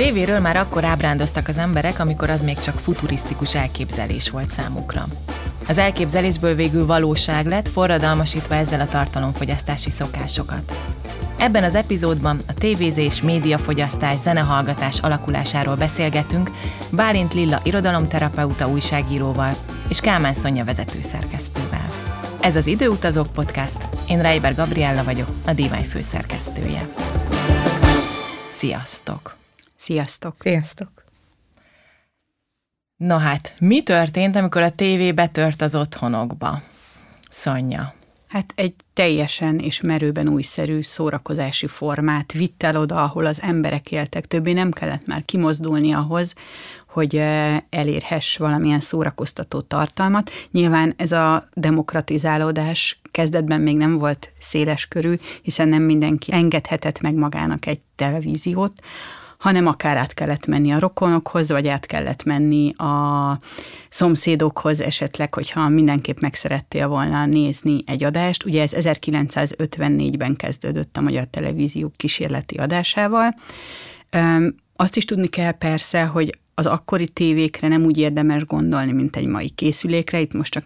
Tévéről már akkor ábrándoztak az emberek, amikor az még csak futurisztikus elképzelés volt számukra. Az elképzelésből végül valóság lett, forradalmasítva ezzel a tartalomfogyasztási szokásokat. Ebben az epizódban a tévézés, médiafogyasztás, zenehallgatás alakulásáról beszélgetünk Bálint Lilla irodalomterapeuta újságíróval és Kálmán Szonya vezetőszerkesztővel. Ez az Időutazók Podcast, én Reiber Gabriella vagyok, a Dívány főszerkesztője. Sziasztok! Sziasztok. Sziasztok! Na hát, mi történt, amikor a tévé betört az otthonokba? Szonya. Hát egy teljesen és merőben újszerű szórakozási formát vitt el oda, ahol az emberek éltek. Többé nem kellett már kimozdulni ahhoz, hogy elérhess valamilyen szórakoztató tartalmat. Nyilván ez a demokratizálódás kezdetben még nem volt széles körű, hiszen nem mindenki engedhetett meg magának egy televíziót, hanem akár át kellett menni a rokonokhoz, vagy át kellett menni a szomszédokhoz esetleg, hogyha mindenképp meg szerettél volna nézni egy adást. Ugye ez 1954-ben kezdődött a Magyar Televízió kísérleti adásával. Azt is tudni kell persze, hogy az akkori tévékre nem úgy érdemes gondolni, mint egy mai készülékre. Itt most csak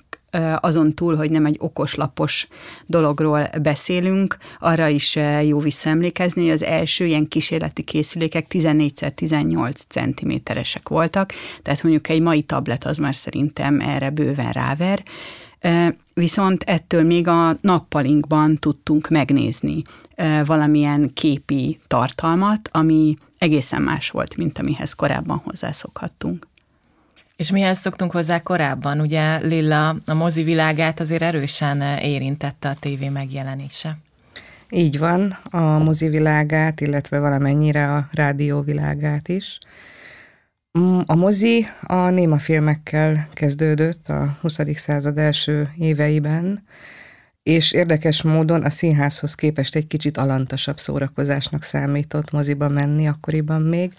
azon túl, hogy nem egy okoslapos dologról beszélünk, arra is jó visszaemlékezni, hogy az első ilyen kísérleti készülékek 14x18 centiméteresek voltak, tehát mondjuk egy mai tablet az már szerintem erre bőven ráver, Viszont ettől még a nappalinkban tudtunk megnézni valamilyen képi tartalmat, ami egészen más volt, mint amihez korábban hozzászokhattunk. És mihez szoktunk hozzá korábban? Ugye Lilla a mozi világát azért erősen érintette a tévé megjelenése. Így van, a mozi világát, illetve valamennyire a rádió világát is. Mm, a mozi a néma filmekkel kezdődött a 20. század első éveiben, és érdekes módon a színházhoz képest egy kicsit alantasabb szórakozásnak számított moziba menni akkoriban még,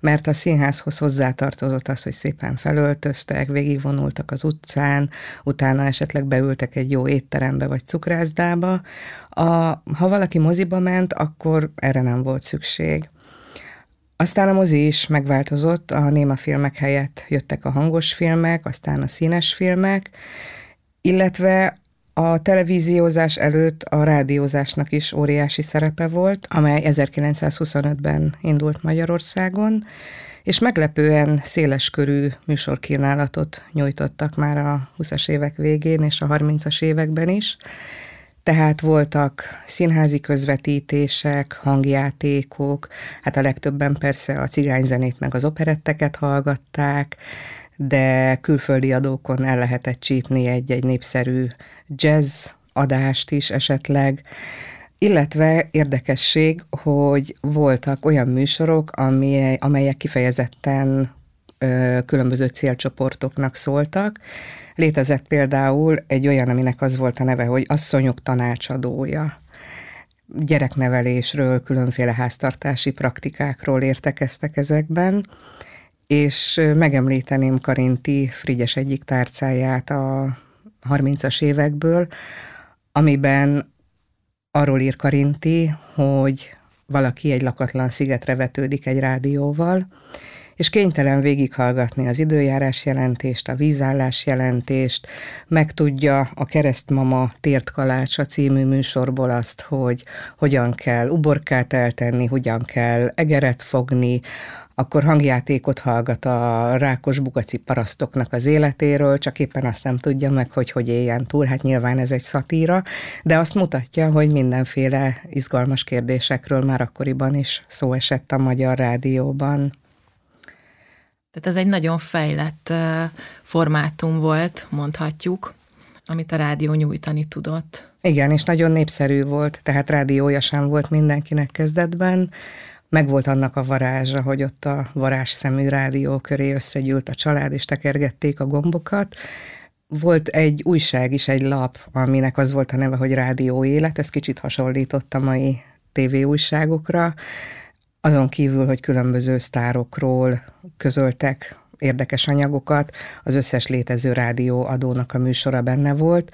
mert a színházhoz hozzátartozott az, hogy szépen felöltöztek, végigvonultak az utcán, utána esetleg beültek egy jó étterembe vagy cukrászdába. A, ha valaki moziba ment, akkor erre nem volt szükség. Aztán a mozi is megváltozott, a néma filmek helyett jöttek a hangos filmek, aztán a színes filmek, illetve a televíziózás előtt a rádiózásnak is óriási szerepe volt, amely 1925-ben indult Magyarországon, és meglepően széleskörű műsorkínálatot nyújtottak már a 20-as évek végén és a 30-as években is. Tehát voltak színházi közvetítések, hangjátékok, hát a legtöbben persze a cigányzenét meg az operetteket hallgatták, de külföldi adókon el lehetett csípni egy-egy népszerű jazz adást is esetleg, illetve érdekesség, hogy voltak olyan műsorok, ami, amelyek kifejezetten ö, különböző célcsoportoknak szóltak. Létezett például egy olyan, aminek az volt a neve, hogy asszonyok tanácsadója. Gyereknevelésről, különféle háztartási praktikákról értekeztek ezekben, és megemlíteném Karinti Frigyes egyik tárcáját a 30-as évekből, amiben arról ír Karinti, hogy valaki egy lakatlan szigetre vetődik egy rádióval, és kénytelen végighallgatni az időjárás jelentést, a vízállás jelentést, megtudja a Keresztmama Tért Kalácsa című műsorból azt, hogy hogyan kell uborkát eltenni, hogyan kell egeret fogni, akkor hangjátékot hallgat a rákos bugaci parasztoknak az életéről, csak éppen azt nem tudja meg, hogy hogy éljen túl. Hát nyilván ez egy szatíra, de azt mutatja, hogy mindenféle izgalmas kérdésekről már akkoriban is szó esett a Magyar Rádióban. Tehát ez egy nagyon fejlett formátum volt, mondhatjuk, amit a rádió nyújtani tudott. Igen, és nagyon népszerű volt, tehát rádiója sem volt mindenkinek kezdetben, megvolt annak a varázsa, hogy ott a varázs szemű rádió köré összegyűlt a család, és tekergették a gombokat. Volt egy újság is, egy lap, aminek az volt a neve, hogy Rádió Élet, ez kicsit hasonlított a mai tévéújságokra, azon kívül, hogy különböző sztárokról közöltek érdekes anyagokat, az összes létező rádió adónak a műsora benne volt,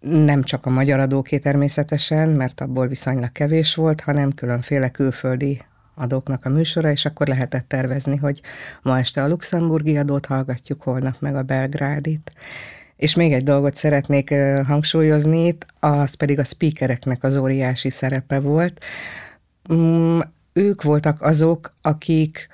nem csak a magyar adóké természetesen, mert abból viszonylag kevés volt, hanem különféle külföldi adóknak a műsora, és akkor lehetett tervezni, hogy ma este a luxemburgi adót hallgatjuk, holnap meg a belgrádit. És még egy dolgot szeretnék hangsúlyozni itt, az pedig a speakereknek az óriási szerepe volt. Mm, ők voltak azok, akik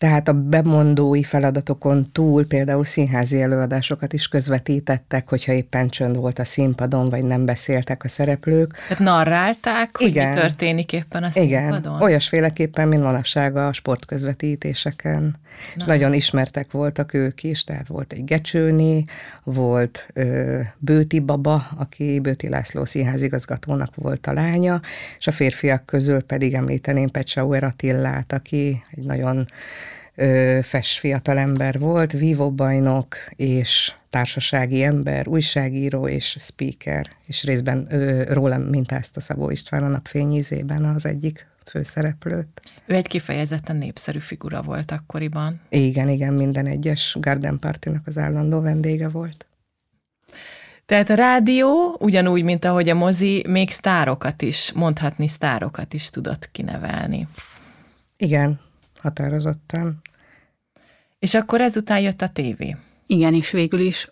tehát a bemondói feladatokon túl például színházi előadásokat is közvetítettek, hogyha éppen csönd volt a színpadon, vagy nem beszéltek a szereplők. Tehát narrálták, hogy Igen. mi történik éppen a színpadon? Igen, olyasféleképpen, mint manapság a sportközvetítéseken. Na. Nagyon ismertek voltak ők is, tehát volt egy Gecsőni, volt ö, Bőti Baba, aki Bőti László színházigazgatónak volt a lánya, és a férfiak közül pedig említeném Pecsauer Attillát, aki egy nagyon fes fiatalember volt, vívóbajnok és társasági ember, újságíró és speaker, és részben ő, rólam mintázta Szabó István a napfényízében az egyik főszereplőt. Ő egy kifejezetten népszerű figura volt akkoriban. Igen, igen, minden egyes Garden Partinak az állandó vendége volt. Tehát a rádió, ugyanúgy, mint ahogy a mozi, még sztárokat is, mondhatni sztárokat is tudott kinevelni. Igen, határozottan. És akkor ezután jött a tévé. Igen, és végül is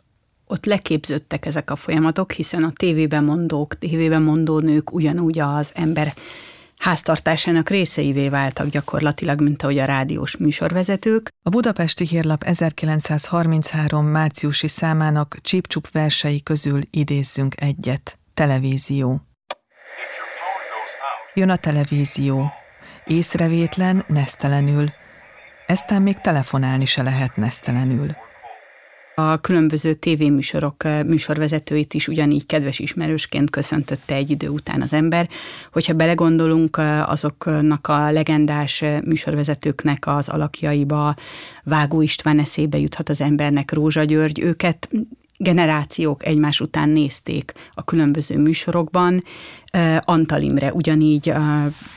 ott leképződtek ezek a folyamatok, hiszen a tévében mondók, tévében mondó nők ugyanúgy az ember háztartásának részeivé váltak gyakorlatilag, mint ahogy a rádiós műsorvezetők. A Budapesti Hírlap 1933 márciusi számának csípcsup versei közül idézzünk egyet. Televízió. Jön a televízió. Észrevétlen, nesztelenül. Eztán még telefonálni se lehet nesztelenül. A különböző tévéműsorok műsorvezetőit is ugyanígy kedves ismerősként köszöntötte egy idő után az ember. Hogyha belegondolunk azoknak a legendás műsorvezetőknek az alakjaiba, Vágó István eszébe juthat az embernek Rózsa György, őket generációk egymás után nézték a különböző műsorokban. Antal Imre ugyanígy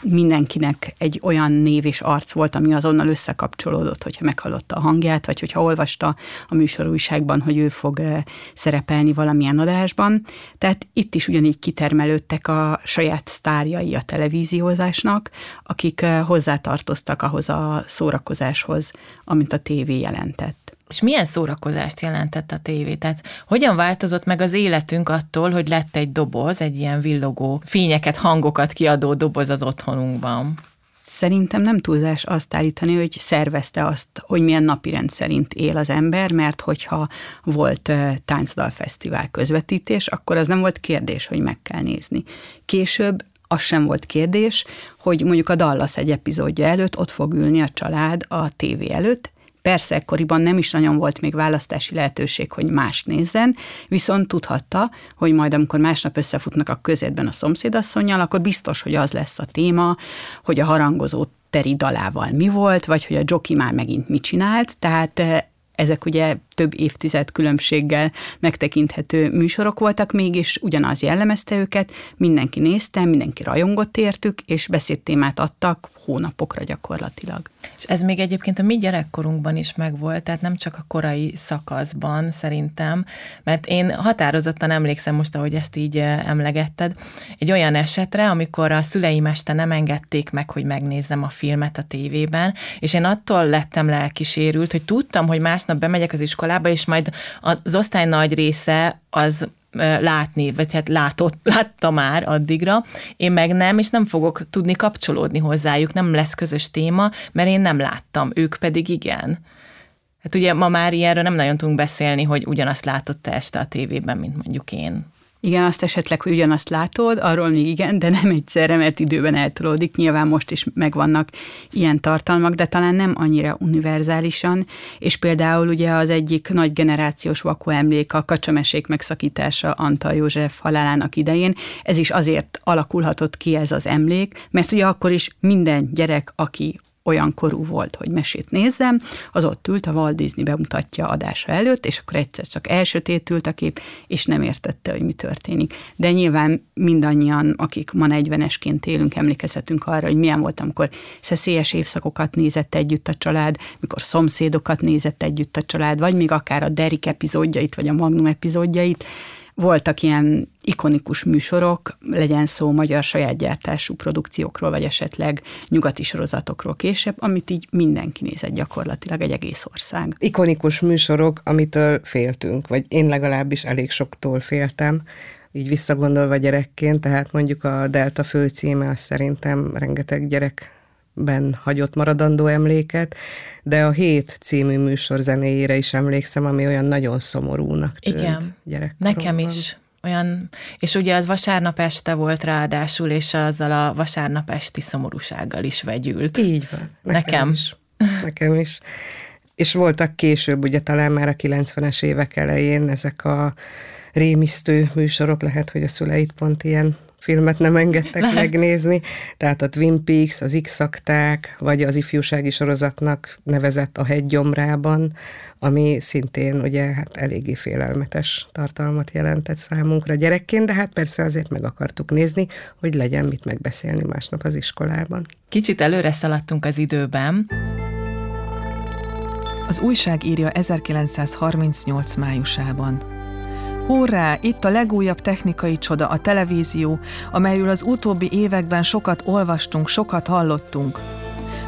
mindenkinek egy olyan név és arc volt, ami azonnal összekapcsolódott, hogyha meghallotta a hangját, vagy hogyha olvasta a műsorújságban, hogy ő fog szerepelni valamilyen adásban. Tehát itt is ugyanígy kitermelődtek a saját sztárjai a televíziózásnak, akik hozzátartoztak ahhoz a szórakozáshoz, amit a tévé jelentett. És milyen szórakozást jelentett a tévé? Tehát hogyan változott meg az életünk attól, hogy lett egy doboz, egy ilyen villogó, fényeket, hangokat kiadó doboz az otthonunkban? Szerintem nem túlzás azt állítani, hogy szervezte azt, hogy milyen napirend szerint él az ember, mert hogyha volt táncdalfesztivál közvetítés, akkor az nem volt kérdés, hogy meg kell nézni. Később az sem volt kérdés, hogy mondjuk a Dallas egy epizódja előtt ott fog ülni a család a tévé előtt, Persze ekkoriban nem is nagyon volt még választási lehetőség, hogy más nézzen, viszont tudhatta, hogy majd amikor másnap összefutnak a közétben a szomszédasszonyjal, akkor biztos, hogy az lesz a téma, hogy a harangozó teri dalával mi volt, vagy hogy a Joki már megint mit csinált, tehát ezek ugye több évtized különbséggel megtekinthető műsorok voltak, mégis ugyanaz jellemezte őket, mindenki nézte, mindenki rajongott értük, és beszédtémát adtak hónapokra gyakorlatilag. És ez még egyébként a mi gyerekkorunkban is megvolt, tehát nem csak a korai szakaszban szerintem, mert én határozottan emlékszem most, ahogy ezt így eh, emlegetted, egy olyan esetre, amikor a szüleim este nem engedték meg, hogy megnézzem a filmet a tévében, és én attól lettem lelkisérült, hogy tudtam, hogy másnap bemegyek az iskolába, és majd az osztály nagy része az látni, vagy hát látott, látta már addigra, én meg nem, és nem fogok tudni kapcsolódni hozzájuk, nem lesz közös téma, mert én nem láttam, ők pedig igen. Hát ugye ma már ilyenről nem nagyon tudunk beszélni, hogy ugyanazt látott este a tévében, mint mondjuk én. Igen, azt esetleg, hogy ugyanazt látod, arról még igen, de nem egyszerre, mert időben eltolódik. Nyilván most is megvannak ilyen tartalmak, de talán nem annyira univerzálisan, és például ugye az egyik nagy generációs vakó emlék a kacsamesék megszakítása Antal József halálának idején. Ez is azért alakulhatott ki ez az emlék, mert ugye akkor is minden gyerek, aki olyan korú volt, hogy mesét nézzem, az ott ült, a Walt Disney bemutatja adása előtt, és akkor egyszer csak elsötétült a kép, és nem értette, hogy mi történik. De nyilván mindannyian, akik ma 40-esként élünk, emlékezhetünk arra, hogy milyen volt, amikor szeszélyes évszakokat nézett együtt a család, mikor szomszédokat nézett együtt a család, vagy még akár a Derek epizódjait, vagy a Magnum epizódjait, voltak ilyen ikonikus műsorok, legyen szó magyar saját gyártású produkciókról, vagy esetleg nyugati sorozatokról később, amit így mindenki nézett gyakorlatilag egy egész ország. Ikonikus műsorok, amitől féltünk, vagy én legalábbis elég soktól féltem, így visszagondolva gyerekként, tehát mondjuk a Delta főcíme, az szerintem rengeteg gyerek ben hagyott maradandó emléket, de a Hét című műsor zenéjére is emlékszem, ami olyan nagyon szomorúnak tűnt Igen, nekem is olyan, és ugye az vasárnap este volt ráadásul, és azzal a vasárnap esti szomorúsággal is vegyült. Így van. Nekem, nekem. is. Nekem is. És voltak később, ugye talán már a 90-es évek elején ezek a rémisztő műsorok, lehet, hogy a szüleit pont ilyen filmet nem engedtek Lehet. megnézni, tehát a Twin Peaks, az x vagy az ifjúsági sorozatnak nevezett a hegygyomrában, ami szintén ugye hát eléggé félelmetes tartalmat jelentett számunkra gyerekként, de hát persze azért meg akartuk nézni, hogy legyen mit megbeszélni másnap az iskolában. Kicsit előre szaladtunk az időben. Az újság írja 1938 májusában. Hurrá, itt a legújabb technikai csoda, a televízió, amelyről az utóbbi években sokat olvastunk, sokat hallottunk.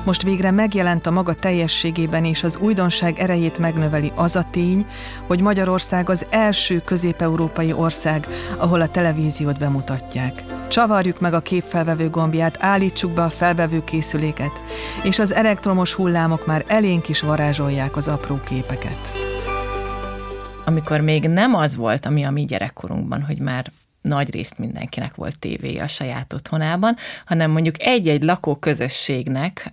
Most végre megjelent a maga teljességében, és az újdonság erejét megnöveli az a tény, hogy Magyarország az első közép-európai ország, ahol a televíziót bemutatják. Csavarjuk meg a képfelvevő gombját, állítsuk be a felvevő készüléket, és az elektromos hullámok már elénk is varázsolják az apró képeket amikor még nem az volt, ami a mi gyerekkorunkban, hogy már nagy részt mindenkinek volt tévéje a saját otthonában, hanem mondjuk egy-egy lakóközösségnek,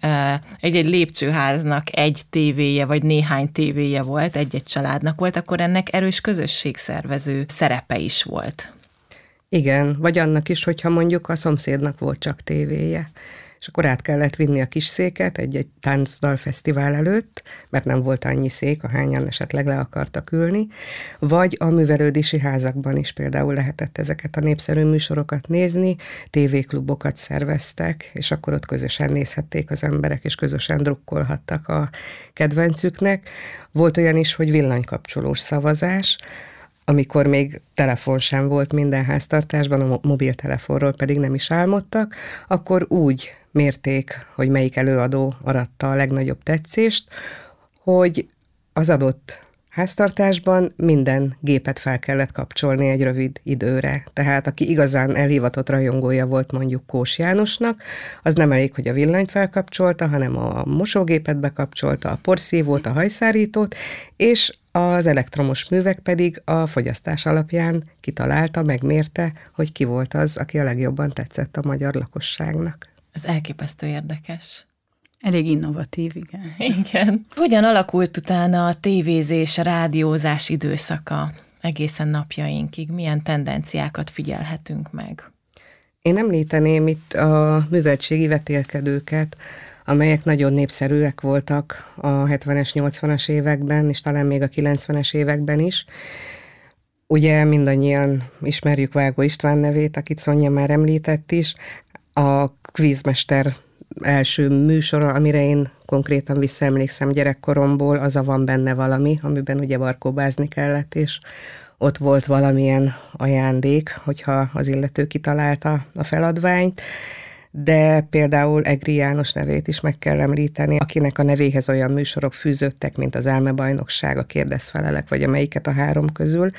egy-egy lépcsőháznak egy tévéje, vagy néhány tévéje volt, egy-egy családnak volt, akkor ennek erős közösségszervező szerepe is volt. Igen, vagy annak is, hogyha mondjuk a szomszédnak volt csak tévéje és akkor át kellett vinni a kis széket egy-egy táncdal fesztivál előtt, mert nem volt annyi szék, ahányan esetleg le akartak ülni, vagy a művelődési házakban is például lehetett ezeket a népszerű műsorokat nézni, tévéklubokat szerveztek, és akkor ott közösen nézhették az emberek, és közösen drukkolhattak a kedvencüknek. Volt olyan is, hogy villanykapcsolós szavazás, amikor még telefon sem volt minden háztartásban, a mobiltelefonról pedig nem is álmodtak, akkor úgy mérték, hogy melyik előadó aratta a legnagyobb tetszést, hogy az adott háztartásban minden gépet fel kellett kapcsolni egy rövid időre. Tehát aki igazán elhivatott rajongója volt mondjuk Kós Jánosnak, az nem elég, hogy a villanyt felkapcsolta, hanem a mosógépet bekapcsolta, a porszívót, a hajszárítót, és az elektromos művek pedig a fogyasztás alapján kitalálta, megmérte, hogy ki volt az, aki a legjobban tetszett a magyar lakosságnak. Ez elképesztő érdekes. Elég innovatív, igen. Igen. Hogyan alakult utána a tévézés, a rádiózás időszaka egészen napjainkig? Milyen tendenciákat figyelhetünk meg? Én említeném itt a műveltségi vetélkedőket, amelyek nagyon népszerűek voltak a 70-es, 80-as években, és talán még a 90-es években is. Ugye mindannyian ismerjük Vágó István nevét, akit Szonya már említett is. A kvízmester első műsora, amire én konkrétan visszaemlékszem gyerekkoromból, az a Van benne valami, amiben ugye barkóbázni kellett, és ott volt valamilyen ajándék, hogyha az illető kitalálta a feladványt, de például Egri János nevét is meg kell említeni, akinek a nevéhez olyan műsorok fűződtek, mint az Elmebajnokság, a Kérdezfelelek, vagy amelyiket a három közül,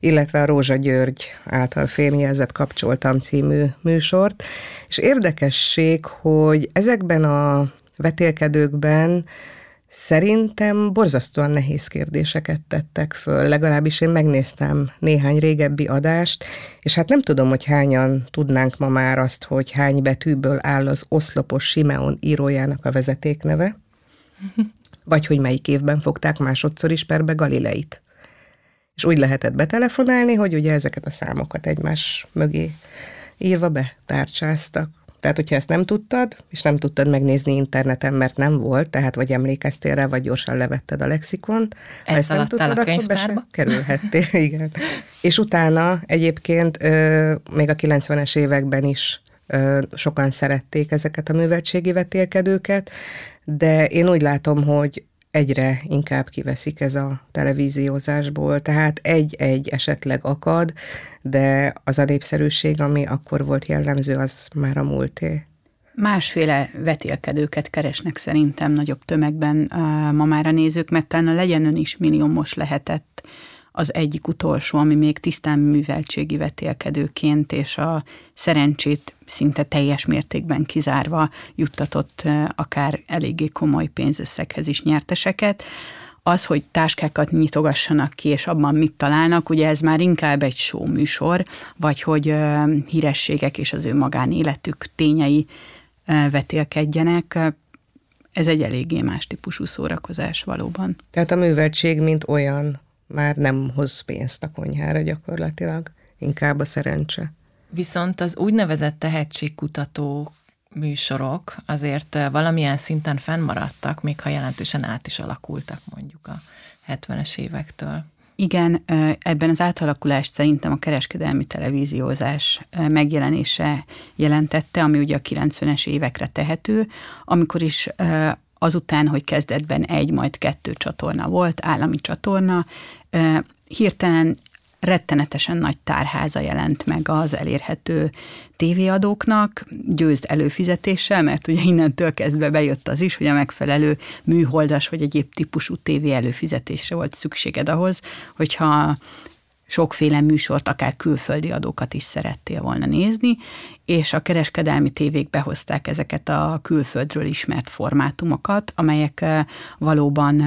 illetve a Rózsa György által fémjelzett Kapcsoltam című műsort. És érdekesség, hogy ezekben a vetélkedőkben Szerintem borzasztóan nehéz kérdéseket tettek föl, legalábbis én megnéztem néhány régebbi adást, és hát nem tudom, hogy hányan tudnánk ma már azt, hogy hány betűből áll az oszlopos Simeon írójának a vezetékneve, vagy hogy melyik évben fogták másodszor is perbe Galileit. És úgy lehetett betelefonálni, hogy ugye ezeket a számokat egymás mögé írva betárcsáztak. Tehát, hogyha ezt nem tudtad, és nem tudtad megnézni interneten, mert nem volt, tehát vagy emlékeztél rá, vagy gyorsan levetted a lexikont. Ha ezt nem tudtad, a akkor be sem kerülhettél, igen. És utána egyébként még a 90-es években is sokan szerették ezeket a műveltségi vetélkedőket, de én úgy látom, hogy egyre inkább kiveszik ez a televíziózásból, tehát egy-egy esetleg akad, de az a népszerűség, ami akkor volt jellemző, az már a múlté. Másféle vetélkedőket keresnek szerintem nagyobb tömegben ma már a nézők, mert talán a legyen ön is milliómos lehetett az egyik utolsó, ami még tisztán műveltségi vetélkedőként és a szerencsét szinte teljes mértékben kizárva juttatott akár eléggé komoly pénzösszeghez is nyerteseket. Az, hogy táskákat nyitogassanak ki, és abban mit találnak, ugye ez már inkább egy show műsor, vagy hogy hírességek és az ő magánéletük tényei vetélkedjenek, ez egy eléggé más típusú szórakozás valóban. Tehát a műveltség, mint olyan, már nem hoz pénzt a konyhára gyakorlatilag, inkább a szerencse. Viszont az úgynevezett tehetségkutató műsorok azért eh, valamilyen szinten fennmaradtak, még ha jelentősen át is alakultak mondjuk a 70-es évektől. Igen, eh, ebben az átalakulást szerintem a kereskedelmi televíziózás eh, megjelenése jelentette, ami ugye a 90-es évekre tehető, amikor is azután, hogy kezdetben egy, majd kettő csatorna volt, állami csatorna, hirtelen rettenetesen nagy tárháza jelent meg az elérhető tévéadóknak, győzd előfizetéssel, mert ugye innentől kezdve bejött az is, hogy a megfelelő műholdas vagy egyéb típusú tévé előfizetésre volt szükséged ahhoz, hogyha sokféle műsort, akár külföldi adókat is szerettél volna nézni, és a kereskedelmi tévék behozták ezeket a külföldről ismert formátumokat, amelyek valóban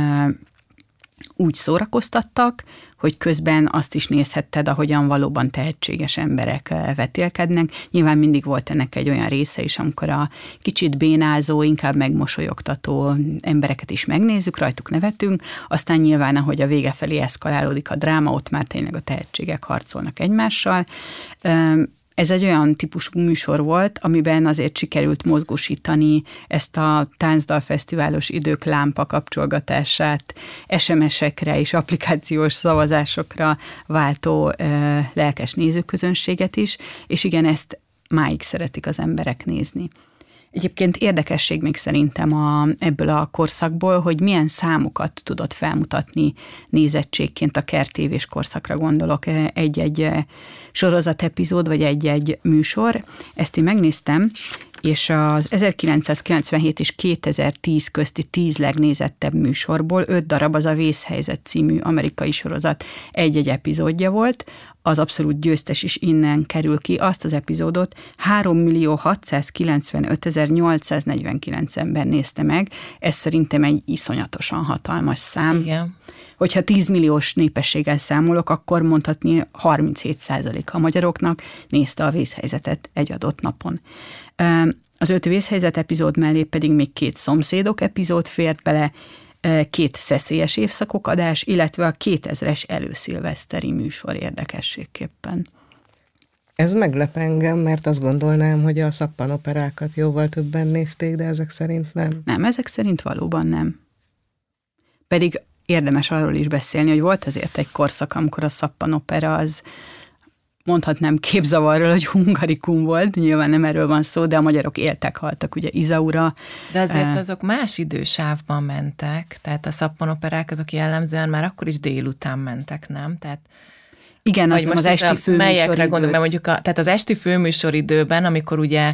úgy szórakoztattak, hogy közben azt is nézhetted, ahogyan valóban tehetséges emberek vetélkednek. Nyilván mindig volt ennek egy olyan része is, amikor a kicsit bénázó, inkább megmosolyogtató embereket is megnézzük, rajtuk nevetünk, aztán nyilván, ahogy a vége felé eszkalálódik a dráma, ott már tényleg a tehetségek harcolnak egymással ez egy olyan típusú műsor volt, amiben azért sikerült mozgósítani ezt a táncdalfesztiválos idők lámpa kapcsolgatását SMS-ekre és applikációs szavazásokra váltó lelkes nézőközönséget is, és igen, ezt máig szeretik az emberek nézni. Egyébként érdekesség még szerintem a, ebből a korszakból, hogy milyen számokat tudott felmutatni nézettségként a kertévés korszakra gondolok, egy-egy sorozat epizód, vagy egy-egy műsor. Ezt én megnéztem, és az 1997 és 2010 közti 10 legnézettebb műsorból 5 darab az a Vészhelyzet című amerikai sorozat egy-egy epizódja volt, az abszolút győztes is innen kerül ki, azt az epizódot 3 millió 695 849 ember nézte meg, ez szerintem egy iszonyatosan hatalmas szám. Igen. Hogyha 10 milliós népességgel számolok, akkor mondhatni 37 a magyaroknak nézte a vészhelyzetet egy adott napon. Az öt vészhelyzet epizód mellé pedig még két szomszédok epizód fért bele, két szeszélyes évszakok adás, illetve a 2000-es előszilveszteri műsor érdekességképpen. Ez meglep engem, mert azt gondolnám, hogy a szappanoperákat jóval többen nézték, de ezek szerint nem. Nem, ezek szerint valóban nem. Pedig érdemes arról is beszélni, hogy volt azért egy korszak, amikor a szappanopera az mondhatnám képzavarról, hogy hungarikum volt, nyilván nem erről van szó, de a magyarok éltek, haltak, ugye Izaura. De azért azok más idősávban mentek, tehát a szappanoperák azok jellemzően már akkor is délután mentek, nem? Tehát igen, az, most az esti főműsoridő. Melyekre gondolom, mert mondjuk a, tehát az esti főműsoridőben, amikor ugye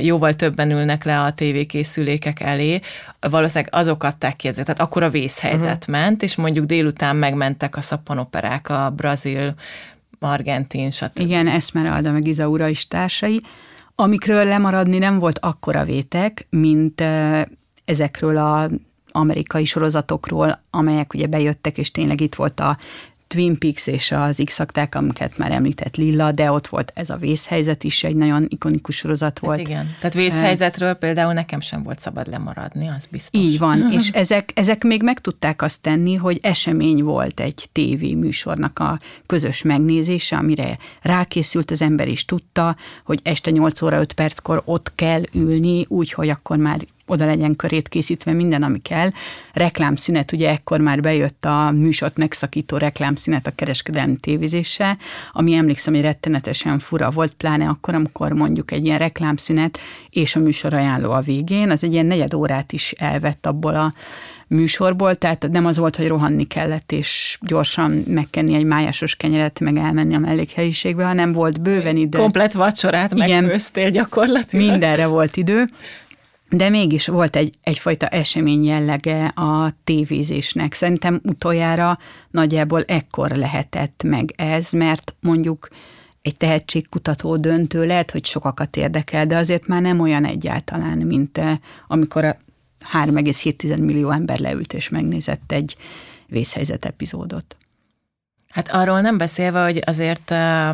jóval többen ülnek le a tévékészülékek elé, valószínűleg azok adták ki ezeket, tehát akkor a vészhelyzet uh-huh. ment, és mondjuk délután megmentek a szappanoperák, a brazil, argentin, stb. Igen, Esmeralda meg Izaura is társai, amikről lemaradni nem volt akkora vétek, mint ezekről a amerikai sorozatokról, amelyek ugye bejöttek, és tényleg itt volt a Twin Peaks és az x amiket már említett Lilla, de ott volt ez a vészhelyzet is, egy nagyon ikonikus sorozat volt. Hát igen, tehát vészhelyzetről például nekem sem volt szabad lemaradni, az biztos. Így van, és ezek, ezek még meg tudták azt tenni, hogy esemény volt egy tévé műsornak a közös megnézése, amire rákészült az ember is tudta, hogy este 8 óra 5 perckor ott kell ülni, úgyhogy akkor már oda legyen körét készítve minden, ami kell. Reklámszünet, ugye ekkor már bejött a műsort megszakító reklámszünet a kereskedelmi tévézése, ami emlékszem, hogy rettenetesen fura volt, pláne akkor, amikor mondjuk egy ilyen reklámszünet és a műsor ajánló a végén, az egy ilyen negyed órát is elvett abból a műsorból, tehát nem az volt, hogy rohanni kellett, és gyorsan megkenni egy májásos kenyeret, meg elmenni a mellékhelyiségbe, hanem volt bőven idő. Komplet vacsorát Igen, megfőztél gyakorlatilag. Mindenre volt idő, de mégis volt egy, egyfajta esemény jellege a tévézésnek. Szerintem utoljára nagyjából ekkor lehetett meg ez, mert mondjuk egy tehetségkutató döntő lehet, hogy sokakat érdekel, de azért már nem olyan egyáltalán, mint eh, amikor a 3,7 millió ember leült és megnézett egy vészhelyzet epizódot. Hát arról nem beszélve, hogy azért eh,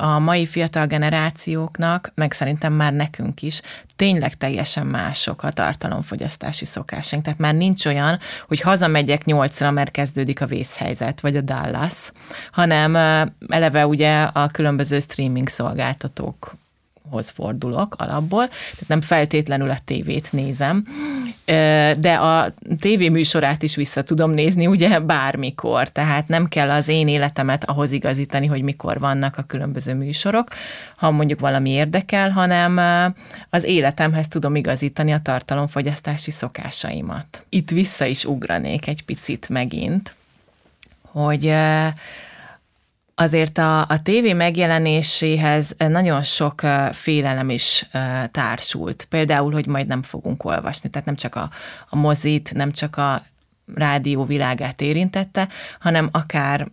a mai fiatal generációknak, meg szerintem már nekünk is, tényleg teljesen mások a tartalomfogyasztási szokásaink. Tehát már nincs olyan, hogy hazamegyek nyolcra, mert kezdődik a vészhelyzet, vagy a Dallas, hanem eleve ugye a különböző streaming szolgáltatók hoz fordulok alapból, tehát nem feltétlenül a tévét nézem, de a tévéműsorát is vissza tudom nézni, ugye bármikor, tehát nem kell az én életemet ahhoz igazítani, hogy mikor vannak a különböző műsorok, ha mondjuk valami érdekel, hanem az életemhez tudom igazítani a tartalomfogyasztási szokásaimat. Itt vissza is ugranék egy picit megint, hogy azért a, a tévé megjelenéséhez nagyon sok félelem is társult. Például, hogy majd nem fogunk olvasni, tehát nem csak a, a mozit, nem csak a rádió világát érintette, hanem akár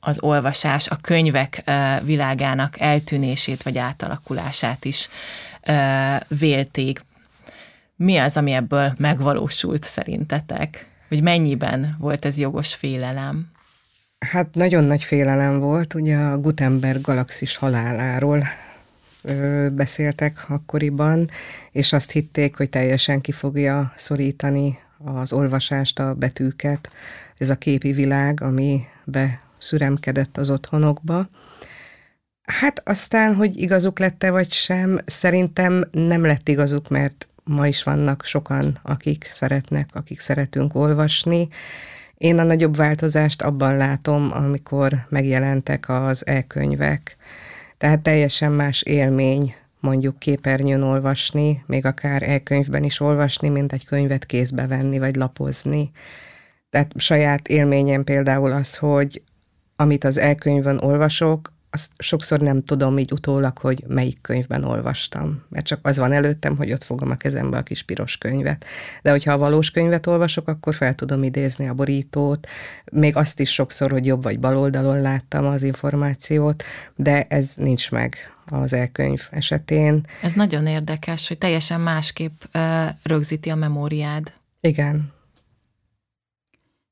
az olvasás, a könyvek világának eltűnését vagy átalakulását is vélték. Mi az, ami ebből megvalósult szerintetek? Hogy mennyiben volt ez jogos félelem? Hát nagyon nagy félelem volt, ugye a Gutenberg galaxis haláláról ö, beszéltek akkoriban, és azt hitték, hogy teljesen ki fogja szorítani az olvasást, a betűket, ez a képi világ, ami beszüremkedett az otthonokba. Hát aztán, hogy igazuk lette vagy sem, szerintem nem lett igazuk, mert ma is vannak sokan, akik szeretnek, akik szeretünk olvasni, én a nagyobb változást abban látom, amikor megjelentek az e-könyvek. Tehát teljesen más élmény mondjuk képernyőn olvasni, még akár e-könyvben is olvasni, mint egy könyvet kézbe venni, vagy lapozni. Tehát saját élményem például az, hogy amit az e-könyvön olvasok, azt sokszor nem tudom így utólag, hogy melyik könyvben olvastam, mert csak az van előttem, hogy ott fogom a kezembe a kis piros könyvet. De hogyha a valós könyvet olvasok, akkor fel tudom idézni a borítót, még azt is sokszor, hogy jobb vagy bal oldalon láttam az információt, de ez nincs meg az elkönyv esetén. Ez nagyon érdekes, hogy teljesen másképp rögzíti a memóriád. Igen.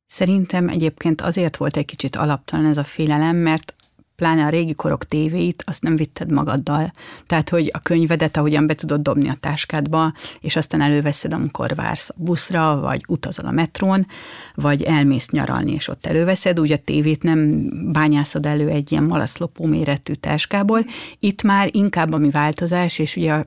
Szerintem egyébként azért volt egy kicsit alaptalan ez a félelem, mert pláne a régi korok tévéit, azt nem vitted magaddal. Tehát, hogy a könyvedet, ahogyan be tudod dobni a táskádba, és aztán előveszed, amikor vársz a buszra, vagy utazol a metrón, vagy elmész nyaralni, és ott előveszed, úgy a tévét nem bányászod elő egy ilyen malaszlopó méretű táskából. Itt már inkább ami változás, és ugye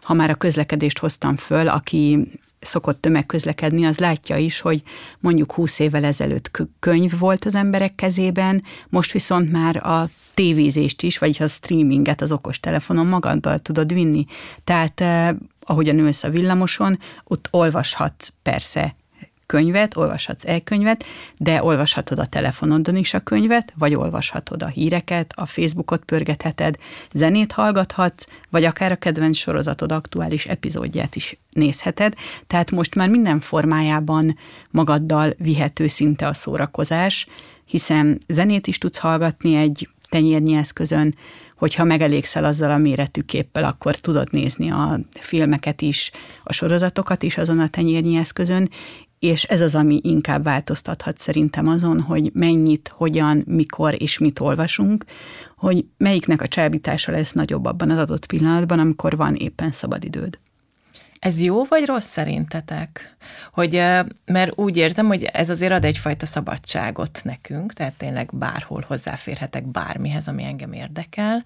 ha már a közlekedést hoztam föl, aki szokott tömegközlekedni, az látja is, hogy mondjuk 20 évvel ezelőtt könyv volt az emberek kezében, most viszont már a tévézést is, vagy a streaminget az okostelefonon magaddal tudod vinni. Tehát eh, ahogyan ülsz a villamoson, ott olvashatsz persze könyvet, olvashatsz e-könyvet, de olvashatod a telefonodon is a könyvet, vagy olvashatod a híreket, a Facebookot pörgetheted, zenét hallgathatsz, vagy akár a kedvenc sorozatod aktuális epizódját is nézheted. Tehát most már minden formájában magaddal vihető szinte a szórakozás, hiszen zenét is tudsz hallgatni egy tenyérnyi eszközön, hogyha megelégszel azzal a méretű képpel, akkor tudod nézni a filmeket is, a sorozatokat is azon a tenyérnyi eszközön, és ez az, ami inkább változtathat szerintem azon, hogy mennyit, hogyan, mikor és mit olvasunk, hogy melyiknek a csábítása lesz nagyobb abban az adott pillanatban, amikor van éppen szabadidőd. Ez jó vagy rossz szerintetek? Hogy, mert úgy érzem, hogy ez azért ad egyfajta szabadságot nekünk, tehát tényleg bárhol hozzáférhetek bármihez, ami engem érdekel,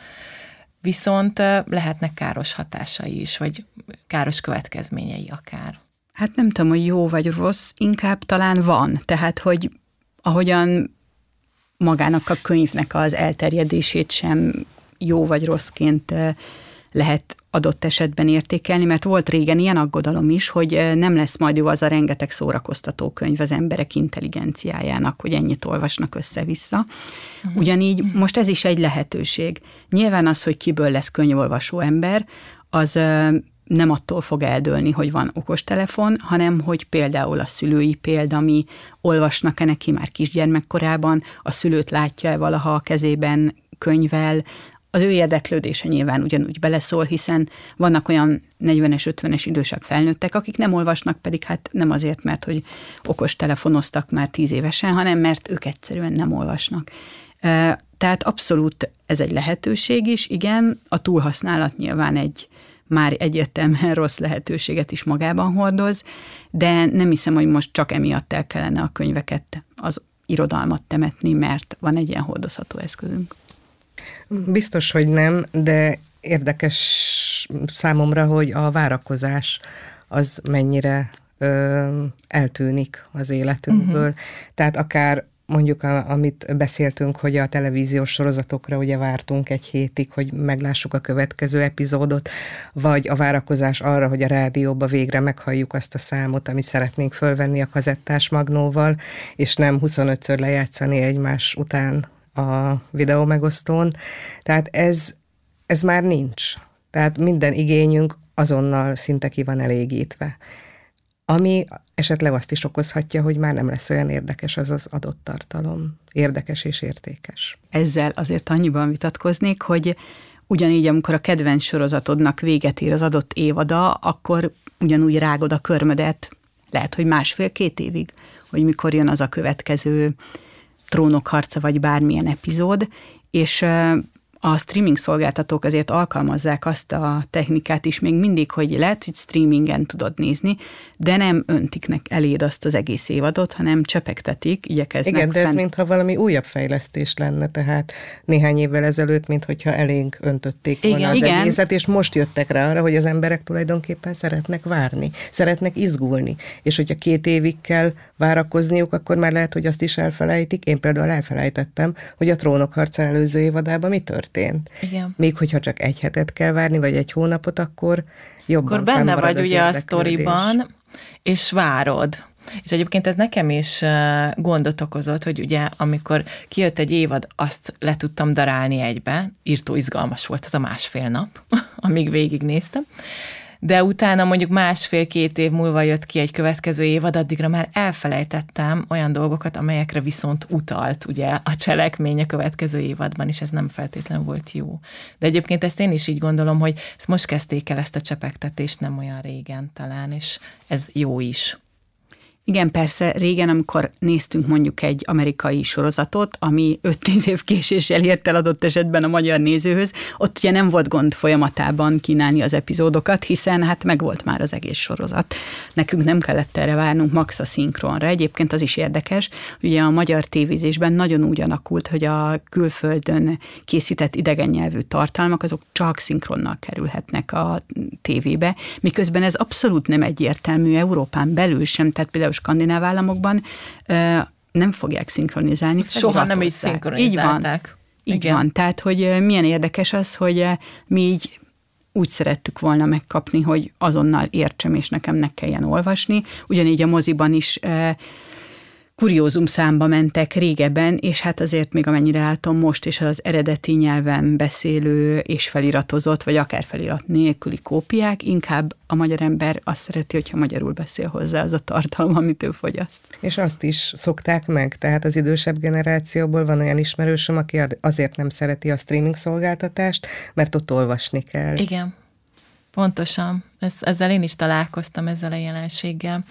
viszont lehetnek káros hatásai is, vagy káros következményei akár. Hát nem tudom, hogy jó vagy rossz, inkább talán van. Tehát, hogy ahogyan magának a könyvnek az elterjedését sem jó vagy rosszként lehet adott esetben értékelni, mert volt régen ilyen aggodalom is, hogy nem lesz majd jó az a rengeteg szórakoztató könyv az emberek intelligenciájának, hogy ennyit olvasnak össze-vissza. Mhm. Ugyanígy most ez is egy lehetőség. Nyilván az, hogy kiből lesz könyvolvasó ember, az nem attól fog eldőlni, hogy van okostelefon, hanem hogy például a szülői példa, ami olvasnak-e neki már kisgyermekkorában, a szülőt látja-e valaha a kezében könyvel, az ő érdeklődése nyilván ugyanúgy beleszól, hiszen vannak olyan 40-es, 50-es idősebb felnőttek, akik nem olvasnak, pedig hát nem azért, mert hogy okos telefonoztak már tíz évesen, hanem mert ők egyszerűen nem olvasnak. Tehát abszolút ez egy lehetőség is, igen, a túlhasználat nyilván egy, már egyértelműen rossz lehetőséget is magában hordoz, de nem hiszem, hogy most csak emiatt el kellene a könyveket, az irodalmat temetni, mert van egy ilyen hordozható eszközünk. Biztos, hogy nem, de érdekes számomra, hogy a várakozás az mennyire ö, eltűnik az életünkből. Uh-huh. Tehát akár mondjuk, a, amit beszéltünk, hogy a televíziós sorozatokra ugye vártunk egy hétig, hogy meglássuk a következő epizódot, vagy a várakozás arra, hogy a rádióba végre meghalljuk azt a számot, amit szeretnénk fölvenni a kazettás magnóval, és nem 25-ször lejátszani egymás után a videó megosztón. Tehát ez, ez már nincs. Tehát minden igényünk azonnal szinte ki van elégítve ami esetleg azt is okozhatja, hogy már nem lesz olyan érdekes az az adott tartalom. Érdekes és értékes. Ezzel azért annyiban vitatkoznék, hogy ugyanígy, amikor a kedvenc sorozatodnak véget ér az adott évada, akkor ugyanúgy rágod a körmödet, lehet, hogy másfél-két évig, hogy mikor jön az a következő trónok harca, vagy bármilyen epizód, és a streaming szolgáltatók azért alkalmazzák azt a technikát is még mindig, hogy lehet, hogy streamingen tudod nézni, de nem öntik nek eléd azt az egész évadot, hanem csepegtetik, igyekeznek. Igen, de ez fent... mintha valami újabb fejlesztés lenne, tehát néhány évvel ezelőtt, mintha elénk öntötték volna igen, az igen. egészet, és most jöttek rá arra, hogy az emberek tulajdonképpen szeretnek várni, szeretnek izgulni, és hogyha két évig kell várakozniuk, akkor már lehet, hogy azt is elfelejtik. Én például elfelejtettem, hogy a trónok harca előző évadában mi történt. Igen. Még hogyha csak egy hetet kell várni, vagy egy hónapot, akkor jobban Akkor benne vagy ugye a sztoriban, és várod. És egyébként ez nekem is gondot okozott, hogy ugye amikor kijött egy évad, azt le tudtam darálni egybe, írtó izgalmas volt az a másfél nap, amíg végignéztem, de utána mondjuk másfél-két év múlva jött ki egy következő évad, addigra már elfelejtettem olyan dolgokat, amelyekre viszont utalt ugye a cselekmény a következő évadban, és ez nem feltétlenül volt jó. De egyébként ezt én is így gondolom, hogy ezt most kezdték el ezt a csepegtetést nem olyan régen talán, és ez jó is. Igen, persze régen, amikor néztünk mondjuk egy amerikai sorozatot, ami 5-10 év késéssel ért el adott esetben a magyar nézőhöz, ott ugye nem volt gond folyamatában kínálni az epizódokat, hiszen hát megvolt már az egész sorozat. Nekünk nem kellett erre várnunk max a szinkronra. Egyébként az is érdekes, ugye a magyar tévézésben nagyon úgy alakult, hogy a külföldön készített idegen nyelvű tartalmak, azok csak szinkronnal kerülhetnek a tévébe, miközben ez abszolút nem egyértelmű Európán belül sem, tehát például skandináv államokban nem fogják szinkronizálni. Soha nem is szinkronizálták. Így van. Így van. Tehát, hogy milyen érdekes az, hogy mi így úgy szerettük volna megkapni, hogy azonnal értsem, és nekem ne kelljen olvasni. Ugyanígy a moziban is kuriózum számba mentek régebben, és hát azért még amennyire látom most is az eredeti nyelven beszélő és feliratozott, vagy akár felirat nélküli kópiák, inkább a magyar ember azt szereti, hogyha magyarul beszél hozzá az a tartalom, amit ő fogyaszt. És azt is szokták meg, tehát az idősebb generációból van olyan ismerősöm, aki azért nem szereti a streaming szolgáltatást, mert ott olvasni kell. Igen, pontosan. Ez, ezzel én is találkoztam ezzel a jelenséggel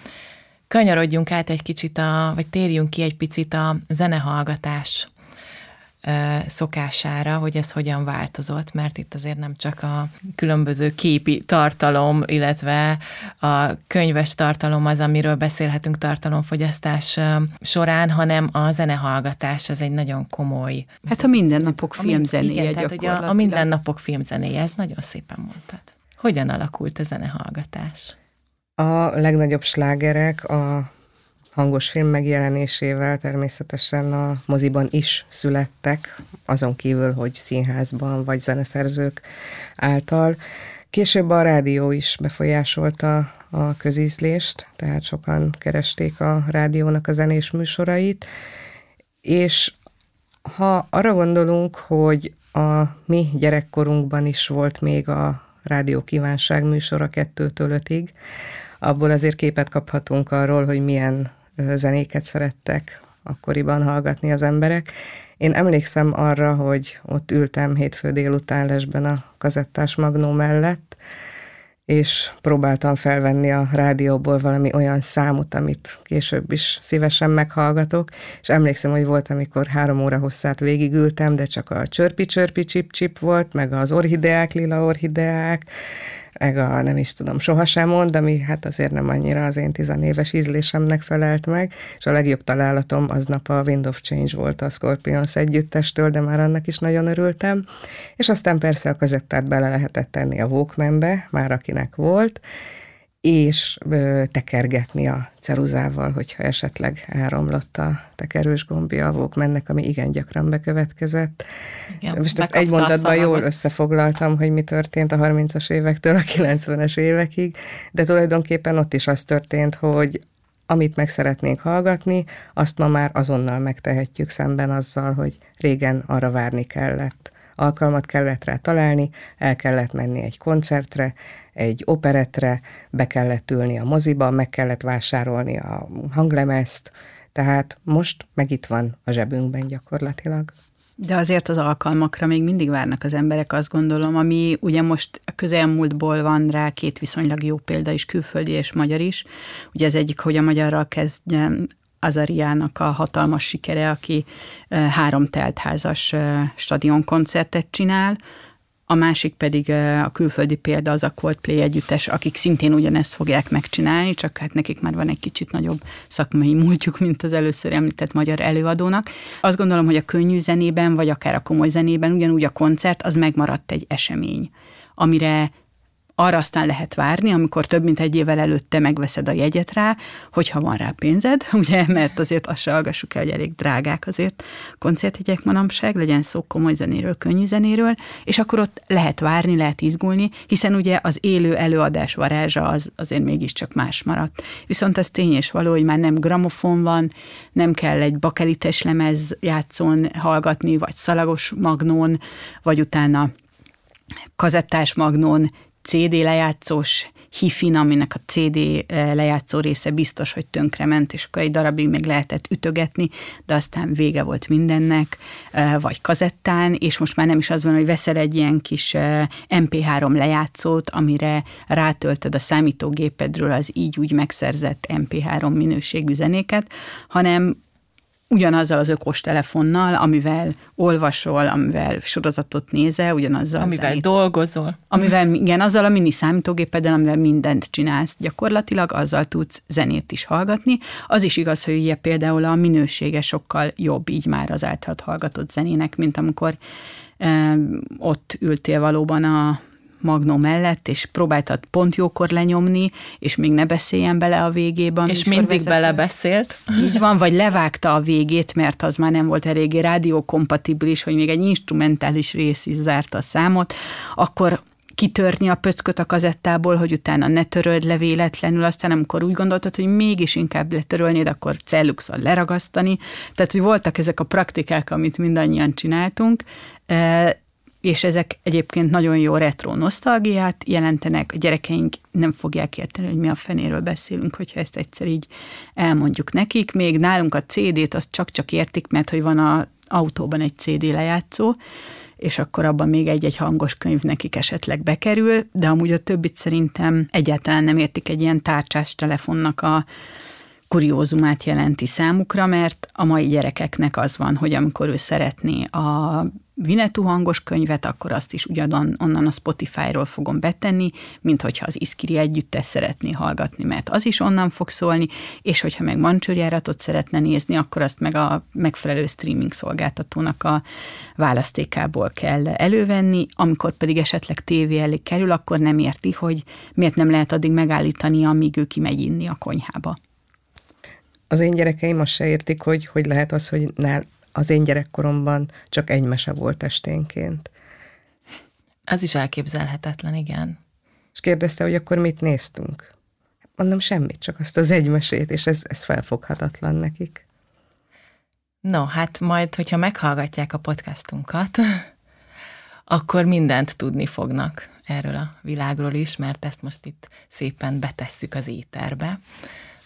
kanyarodjunk át egy kicsit, a, vagy térjünk ki egy picit a zenehallgatás szokására, hogy ez hogyan változott, mert itt azért nem csak a különböző képi tartalom, illetve a könyves tartalom az, amiről beszélhetünk tartalomfogyasztás során, hanem a zenehallgatás az egy nagyon komoly. Hát a mindennapok filmzenéje igen, tehát, hogy a, a mindennapok filmzenéje, ez nagyon szépen mondtad. Hogyan alakult a zenehallgatás? A legnagyobb slágerek a hangos film megjelenésével természetesen a moziban is születtek, azon kívül, hogy színházban vagy zeneszerzők által. Később a rádió is befolyásolta a közízlést, tehát sokan keresték a rádiónak a zenés műsorait, és ha arra gondolunk, hogy a mi gyerekkorunkban is volt még a rádió kívánság műsora kettőtől ötig, abból azért képet kaphatunk arról, hogy milyen zenéket szerettek akkoriban hallgatni az emberek. Én emlékszem arra, hogy ott ültem hétfő délután lesben a kazettás magnó mellett, és próbáltam felvenni a rádióból valami olyan számot, amit később is szívesen meghallgatok, és emlékszem, hogy volt, amikor három óra hosszát végigültem, de csak a csörpi-csörpi csip-csip volt, meg az orhideák, lila orhideák, meg nem is tudom, sohasem mond, ami hát azért nem annyira az én tizenéves ízlésemnek felelt meg, és a legjobb találatom aznap a Wind of Change volt a Scorpions együttestől, de már annak is nagyon örültem, és aztán persze a kazettát bele lehetett tenni a Walkmanbe, már akinek volt, és tekergetni a ceruzával, hogyha esetleg elromlott a tekerős gombja a Walkmannek, ami igen gyakran bekövetkezett. Igen, Most ezt egy mondatban jól összefoglaltam, hogy mi történt a 30-as évektől a 90-es évekig, de tulajdonképpen ott is az történt, hogy amit meg szeretnénk hallgatni, azt ma már azonnal megtehetjük szemben azzal, hogy régen arra várni kellett alkalmat kellett rá találni, el kellett menni egy koncertre, egy operetre, be kellett ülni a moziba, meg kellett vásárolni a hanglemezt, tehát most meg itt van a zsebünkben gyakorlatilag. De azért az alkalmakra még mindig várnak az emberek, azt gondolom, ami ugye most a közelmúltból van rá két viszonylag jó példa is, külföldi és magyar is. Ugye az egyik, hogy a magyarral kezdjem, Azariának a hatalmas sikere, aki három teltházas stadionkoncertet csinál, a másik pedig a külföldi példa az a Coldplay együttes, akik szintén ugyanezt fogják megcsinálni, csak hát nekik már van egy kicsit nagyobb szakmai múltjuk, mint az először említett magyar előadónak. Azt gondolom, hogy a könnyű zenében, vagy akár a komoly zenében ugyanúgy a koncert az megmaradt egy esemény, amire arra aztán lehet várni, amikor több mint egy évvel előtte megveszed a jegyet rá, hogyha van rá pénzed, ugye, mert azért azt se hallgassuk el, hogy elég drágák azért koncertjegyek manapság, legyen szó komoly zenéről, könnyű zenéről, és akkor ott lehet várni, lehet izgulni, hiszen ugye az élő előadás varázsa az azért mégiscsak más maradt. Viszont az tény és való, hogy már nem gramofon van, nem kell egy bakelites lemez játszon hallgatni, vagy szalagos magnón, vagy utána kazettás magnón CD lejátszós hifin, aminek a CD lejátszó része biztos, hogy tönkrement, és akkor egy darabig még lehetett ütögetni, de aztán vége volt mindennek, vagy kazettán, és most már nem is az van, hogy veszel egy ilyen kis MP3 lejátszót, amire rátöltöd a számítógépedről az így úgy megszerzett MP3 minőségű zenéket, hanem ugyanazzal az okos telefonnal, amivel olvasol, amivel sorozatot nézel, ugyanazzal. Amivel zenét, dolgozol. Amivel, igen, azzal a mini számítógépeddel, amivel mindent csinálsz gyakorlatilag, azzal tudsz zenét is hallgatni. Az is igaz, hogy ugye például a minősége sokkal jobb így már az általad hallgatott zenének, mint amikor e, ott ültél valóban a magnó mellett, és próbáltad pont jókor lenyomni, és még ne beszéljen bele a végében. És mindig belebeszélt. Így van, vagy levágta a végét, mert az már nem volt eléggé rádiókompatibilis, hogy még egy instrumentális rész is zárta a számot, akkor kitörni a pöcköt a kazettából, hogy utána ne töröld le véletlenül, aztán amikor úgy gondoltad, hogy mégis inkább letörölnéd, akkor celluxal leragasztani. Tehát, hogy voltak ezek a praktikák, amit mindannyian csináltunk, és ezek egyébként nagyon jó retro nosztalgiát jelentenek, a gyerekeink nem fogják érteni, hogy mi a fenéről beszélünk, hogyha ezt egyszer így elmondjuk nekik. Még nálunk a CD-t azt csak-csak értik, mert hogy van a autóban egy CD lejátszó, és akkor abban még egy-egy hangos könyv nekik esetleg bekerül, de amúgy a többit szerintem egyáltalán nem értik egy ilyen tárcsás telefonnak a kuriózumát jelenti számukra, mert a mai gyerekeknek az van, hogy amikor ő szeretné a Vinetú hangos könyvet, akkor azt is ugyanon onnan a Spotify-ról fogom betenni, mint hogyha az Iskiri együttes szeretné hallgatni, mert az is onnan fog szólni, és hogyha meg mancsőrjáratot szeretne nézni, akkor azt meg a megfelelő streaming szolgáltatónak a választékából kell elővenni, amikor pedig esetleg tévé elé kerül, akkor nem érti, hogy miért nem lehet addig megállítani, amíg ő kimegy inni a konyhába. Az én gyerekeim azt se értik, hogy hogy lehet az, hogy nál, az én gyerekkoromban csak egy mese volt esténként. Az is elképzelhetetlen, igen. És kérdezte, hogy akkor mit néztünk. Mondom, semmit, csak azt az egy mesét, és ez, ez felfoghatatlan nekik. No, hát majd, hogyha meghallgatják a podcastunkat, akkor mindent tudni fognak erről a világról is, mert ezt most itt szépen betesszük az éterbe.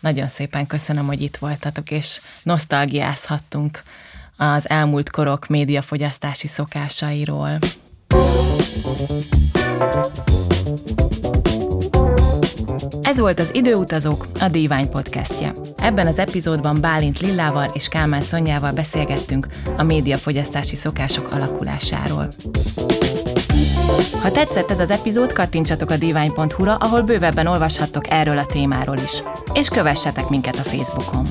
Nagyon szépen köszönöm, hogy itt voltatok, és nosztalgiázhattunk az elmúlt korok médiafogyasztási szokásairól. Ez volt az Időutazók, a Dívány podcastje. Ebben az epizódban Bálint Lillával és Kálmán Szonyával beszélgettünk a médiafogyasztási szokások alakulásáról. Ha tetszett ez az epizód, kattintsatok a divány.hu-ra, ahol bővebben olvashattok erről a témáról is. És kövessetek minket a Facebookon.